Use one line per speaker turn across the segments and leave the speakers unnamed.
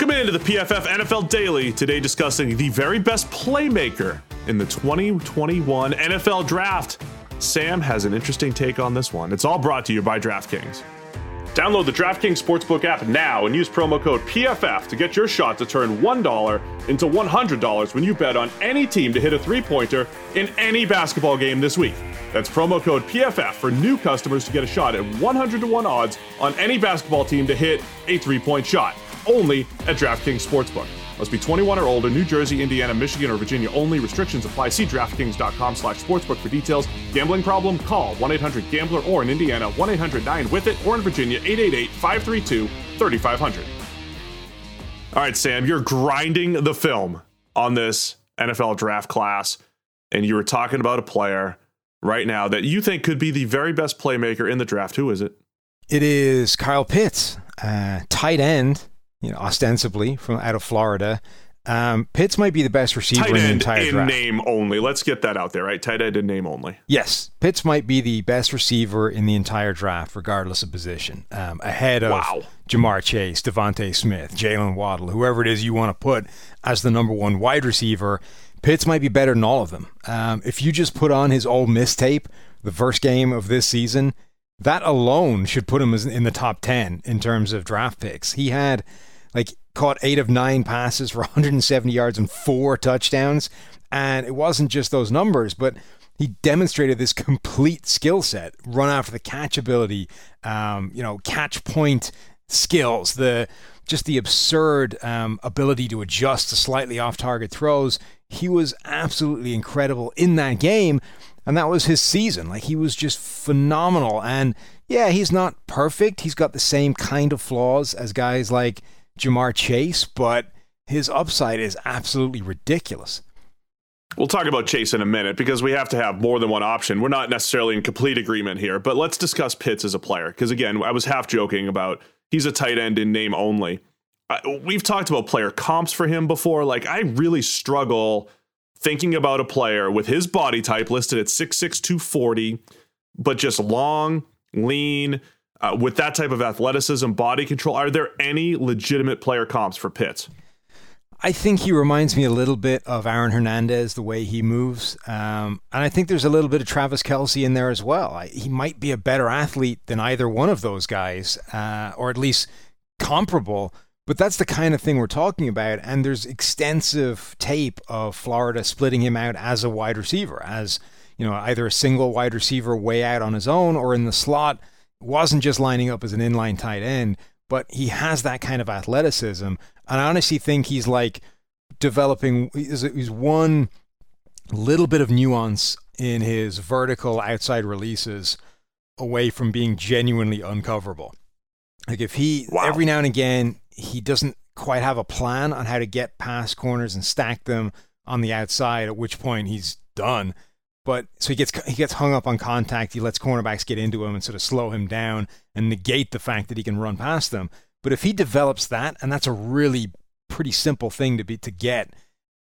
Welcome into the PFF NFL Daily. Today, discussing the very best playmaker in the 2021 NFL Draft. Sam has an interesting take on this one. It's all brought to you by DraftKings. Download the DraftKings Sportsbook app now and use promo code PFF to get your shot to turn $1 into $100 when you bet on any team to hit a three pointer in any basketball game this week. That's promo code PFF for new customers to get a shot at 100 to 1 odds on any basketball team to hit a three point shot. Only at DraftKings Sportsbook. Must be 21 or older, New Jersey, Indiana, Michigan, or Virginia only. Restrictions apply. See DraftKings.com slash sportsbook for details. Gambling problem? Call 1-800-GAMBLER or in Indiana, 1-800-9-WITH-IT or in Virginia, 888-532-3500. All right, Sam, you're grinding the film on this NFL draft class, and you were talking about a player right now that you think could be the very best playmaker in the draft. Who is it?
It is Kyle Pitts, uh, tight end you know, ostensibly from out of Florida. Um, Pitts might be the best receiver
Tight
in the entire
in
draft.
name only. Let's get that out there, right? Tight end in name only.
Yes, Pitts might be the best receiver in the entire draft, regardless of position, um, ahead of
Wow.
Ja'Marr Chase, DeVonta Smith, Jaylen Waddle, whoever it is you want to put as the number one wide receiver. Pitts might be better than all of them. Um, if you just put on his Ole Miss tape, the first game of this season, that alone should put him in the top 10 in terms of draft picks. He had like caught eight of nine passes for 170 yards and four touchdowns. And it wasn't just those numbers, but he demonstrated this complete skill set, run after the catch ability, um, you know, catch point skills, the just the absurd um, ability to adjust to slightly off target throws. He was absolutely incredible in that game. And that was his season. Like he was just phenomenal. And yeah, he's not perfect. He's got the same kind of flaws as guys like Ja'Marr Chase, but his upside is absolutely ridiculous.
We'll talk about Chase in a minute because we have to have more than one option. We're not necessarily in complete agreement here, but let's discuss Pitts as a player because again, I was half joking about he's a tight end in name only. Uh, we've talked about player comps for him before. Like I really struggle thinking about a player with his body type listed at 6'6", 240, but just long, lean, uh, with that type of athleticism, body control. Are there any legitimate player comps for Pitts?
I think he reminds me a little bit of Aaron Hernandez, the way he moves. Um, and I think there's a little bit of Travis Kelce in there as well. I, he might be a better athlete than either one of those guys, uh, or at least comparable. But that's the kind of thing we're talking about. And there's extensive tape of Florida splitting him out as a wide receiver, as you know, either a single wide receiver way out on his own or in the slot. Wasn't just lining up as an inline tight end, but he has that kind of athleticism. And I honestly think he's like developing, he's, he's one little bit of nuance in his vertical outside releases away from being genuinely uncoverable. Like if he,
Wow.
every now and again, he doesn't quite have a plan on how to get past corners and stack them on the outside, at which point he's done. But so he gets he gets hung up on contact. He lets cornerbacks get into him and sort of slow him down and negate the fact that he can run past them. But if he develops that, and that's a really pretty simple thing to be to get,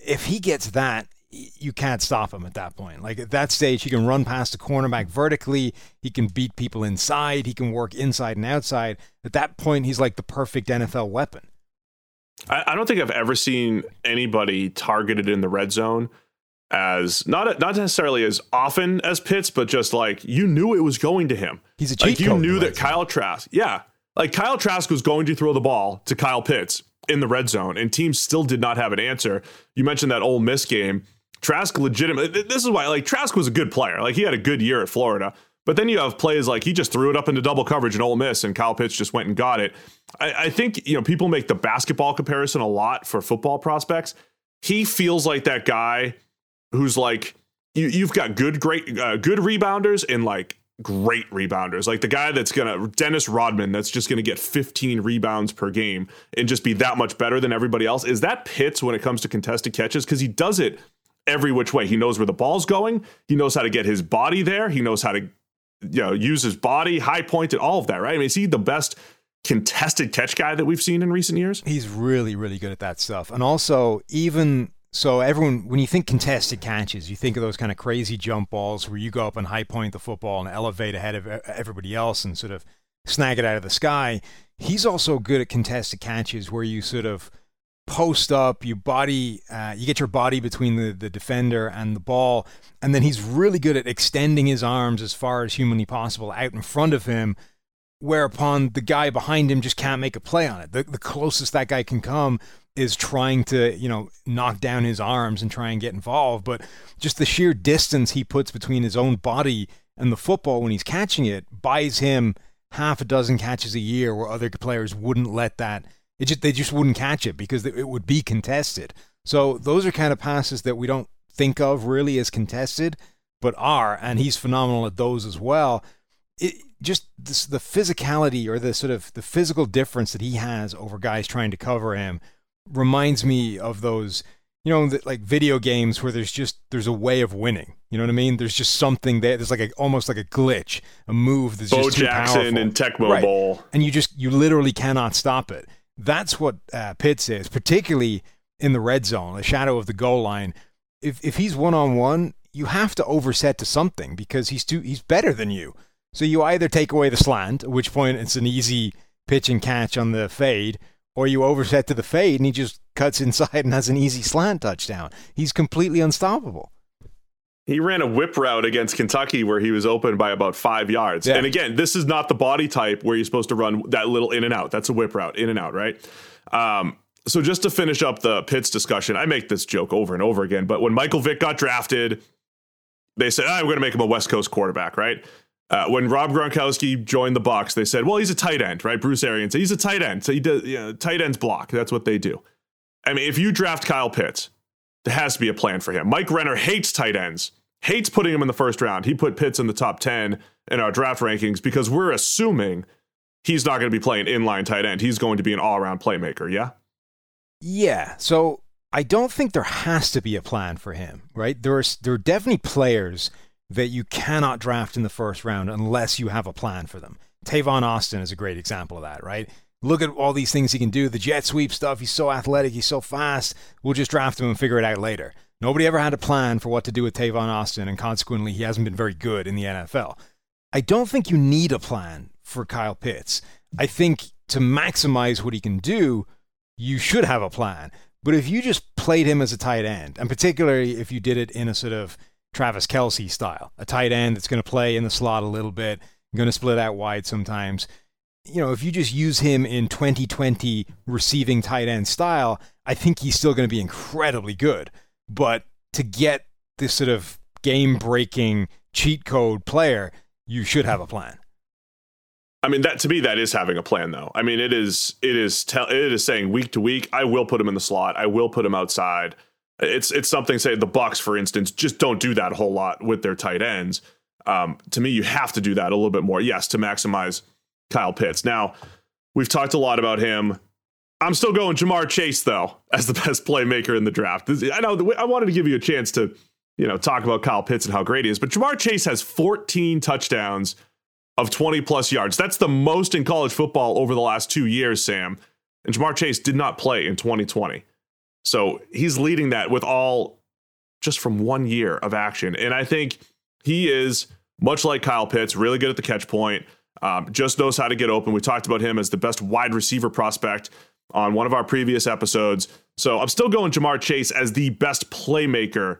if he gets that, you can't stop him at that point. Like at that stage, he can run past a cornerback vertically. He can beat people inside. He can work inside and outside. At that point, he's like the perfect NFL weapon.
I, I don't think I've ever seen anybody targeted in the red zone as not not necessarily as often as Pitts, but just like you knew it was going to him.
He's a cheat
like you knew that. Kyle Trask, yeah, like Kyle Trask was going to throw the ball to Kyle Pitts in the red zone, and teams still did not have an answer. You mentioned that Ole Miss game. Trask legitimate. th- This is why like Trask was a good player. Like he had a good year at Florida. But then you have plays like he just threw it up into double coverage in Ole Miss, and Kyle Pitts just went and got it. I, I think you know people make the basketball comparison a lot for football prospects. He feels like that guy who's like you, you've got good, great, uh, good rebounders and like great rebounders. Like the guy that's gonna Dennis Rodman, that's just gonna get 15 rebounds per game and just be that much better than everybody else. Is that Pitts when it comes to contested catches? Because he does it every which way. He knows where the ball's going. He knows how to get his body there. He knows how to you know use his body, high pointed, all of that. Right? I mean, is he the best contested catch guy that we've seen in recent years?
He's really, really good at that stuff. And also, even so, everyone, when you think contested catches, you think of those kind of crazy jump balls where you go up and high point the football and elevate ahead of everybody else and sort of snag it out of the sky. He's also good at contested catches where you sort of post up, you body, uh, you get your body between the, the defender and the ball, and then he's really good at extending his arms as far as humanly possible out in front of him, whereupon the guy behind him just can't make a play on it. The, the closest that guy can come is trying to, you know, knock down his arms and try and get involved, but just the sheer distance he puts between his own body and the football when he's catching it buys him half a dozen catches a year where other players wouldn't let that it just they just wouldn't catch it because it would be contested. So those are kind of passes that we don't think of really as contested, but are, and he's phenomenal at those as well. It just this, the physicality or the sort of the physical difference that he has over guys trying to cover him reminds me of those you know, like video games where there's just there's a way of winning. You know what I mean? There's just something there. There's like a almost like a glitch, a move that's
Bo
just too
Jackson
powerful.
and Tecmo
Right.
Bowl.
and you just you literally cannot stop it. That's what uh, Pitts is, particularly in the red zone, the shadow of the goal line. If if he's one on one, you have to overset to something because he's too he's better than you. So you either take away the slant, at which point it's an easy pitch and catch on the fade, or you overset to the fade and he just cuts inside and has an easy slant touchdown. He's completely unstoppable.
He ran a whip route against Kentucky where he was open by about five yards.
Yeah.
And again, this is not the body type where you're supposed to run that little in and out. That's a whip route, in and out, right? Um, so just to finish up the Pitts discussion, I make this joke over and over again. But when Michael Vick got drafted, they said, "Ah, "I'm going to make him a West Coast quarterback," right? Uh, when Rob Gronkowski joined the Bucs, they said, "Well, he's a tight end, right?" Bruce Arians "He's a tight end, so he does you know, tight ends block. That's what they do." I mean, if you draft Kyle Pitts, there has to be a plan for him. Mike Renner hates tight ends, hates putting him in the first round. He put Pitts in the top 10 in our draft rankings because we're assuming he's not going to be playing inline tight end. He's going to be an all around playmaker. Yeah.
Yeah. So I don't think there has to be a plan for him, right? There are there are definitely players that you cannot draft in the first round unless you have a plan for them. Tavon Austin is a great example of that, right? Look at all these things he can do, the jet sweep stuff. He's so athletic, he's so fast. We'll just draft him and figure it out later. Nobody ever had a plan for what to do with Tavon Austin, and consequently, he hasn't been very good in the NFL. I don't think you need a plan for Kyle Pitts. I think to maximize what he can do, you should have a plan. But if you just played him as a tight end, and particularly if you did it in a sort of Travis Kelce style, a tight end that's going to play in the slot a little bit, going to split out wide sometimes. You know, if you just use him in 2020 receiving tight end style, I think he's still going to be incredibly good. But to get this sort of game breaking cheat code player, you should have a plan.
I mean that to me that is having a plan though. I mean it is it is tell it is saying week to week I will put him in the slot. I will put him outside. It's it's something say the Bucs for instance just don't do that a whole lot with their tight ends. Um, to me you have to do that a little bit more. Yes, to maximize Kyle Pitts. Now we've talked a lot about him. I'm still going Ja'Marr Chase though as the best playmaker in the draft. I know I wanted to give you a chance to you know talk about Kyle Pitts and how great he is, but Ja'Marr Chase has 14 touchdowns of 20 plus yards. That's the most in college football over the last two years, Sam. And Ja'Marr Chase did not play in 2020. So he's leading that with all just from one year of action. And I think he is, much like Kyle Pitts, really good at the catch point, um, just knows how to get open. We talked about him as the best wide receiver prospect on one of our previous episodes. So I'm still going Ja'Marr Chase as the best playmaker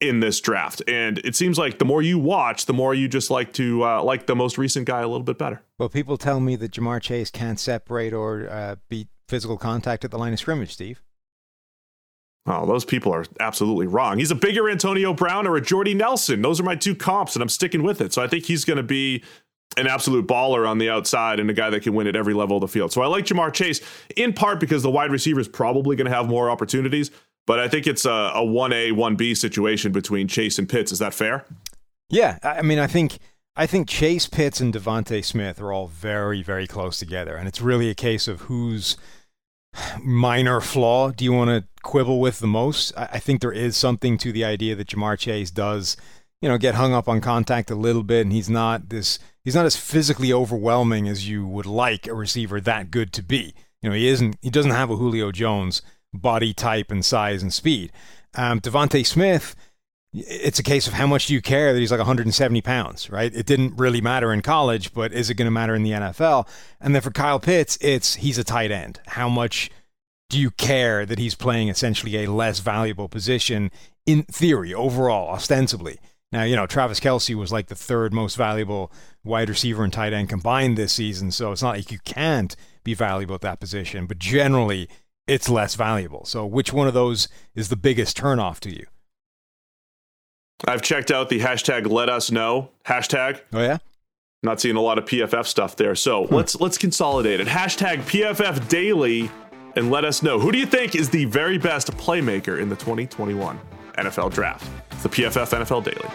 in this draft. And it seems like the more you watch, the more you just like to uh, like the most recent guy a little bit better.
Well, people tell me that Ja'Marr Chase can't separate or uh, beat physical contact at the line of scrimmage, Steve.
Oh, those people are absolutely wrong. He's a bigger Antonio Brown or a Jordy Nelson. Those are my two comps, and I'm sticking with it. So I think he's going to be an absolute baller on the outside and a guy that can win at every level of the field. So I like Ja'Marr Chase in part because the wide receiver is probably going to have more opportunities, but I think it's a, a 1A, 1B situation between Chase and Pitts. Is that fair?
Yeah, I mean, I think I think Chase Pitts and DeVonta Smith are all very, very close together, and it's really a case of whose minor flaw do you want to quibble with the most. I, I think there is something to the idea that Ja'Marr Chase does, you know, get hung up on contact a little bit, and he's not this. He's not as physically overwhelming as you would like a receiver that good to be. You know, he isn't. He doesn't have a Julio Jones body type and size and speed. Um, DeVonta Smith it's a case of how much do you care that he's like 170 pounds, right? It didn't really matter in college, but is it going to matter in the NFL? And then for Kyle Pitts, it's he's a tight end. How much do you care that he's playing essentially a less valuable position in theory, overall, ostensibly? Now, you know, Travis Kelce was like the third most valuable wide receiver and tight end combined this season, so it's not like you can't be valuable at that position, but generally it's less valuable. So, which one of those is the biggest turnoff to you?
I've checked out the hashtag let us know hashtag.
Oh yeah.
Not seeing a lot of PFF stuff there. So hmm. let's let's consolidate it. Hashtag PFF daily and let us know. Who do you think is the very best playmaker in the 2021 NFL draft? It's the PFF NFL Daily.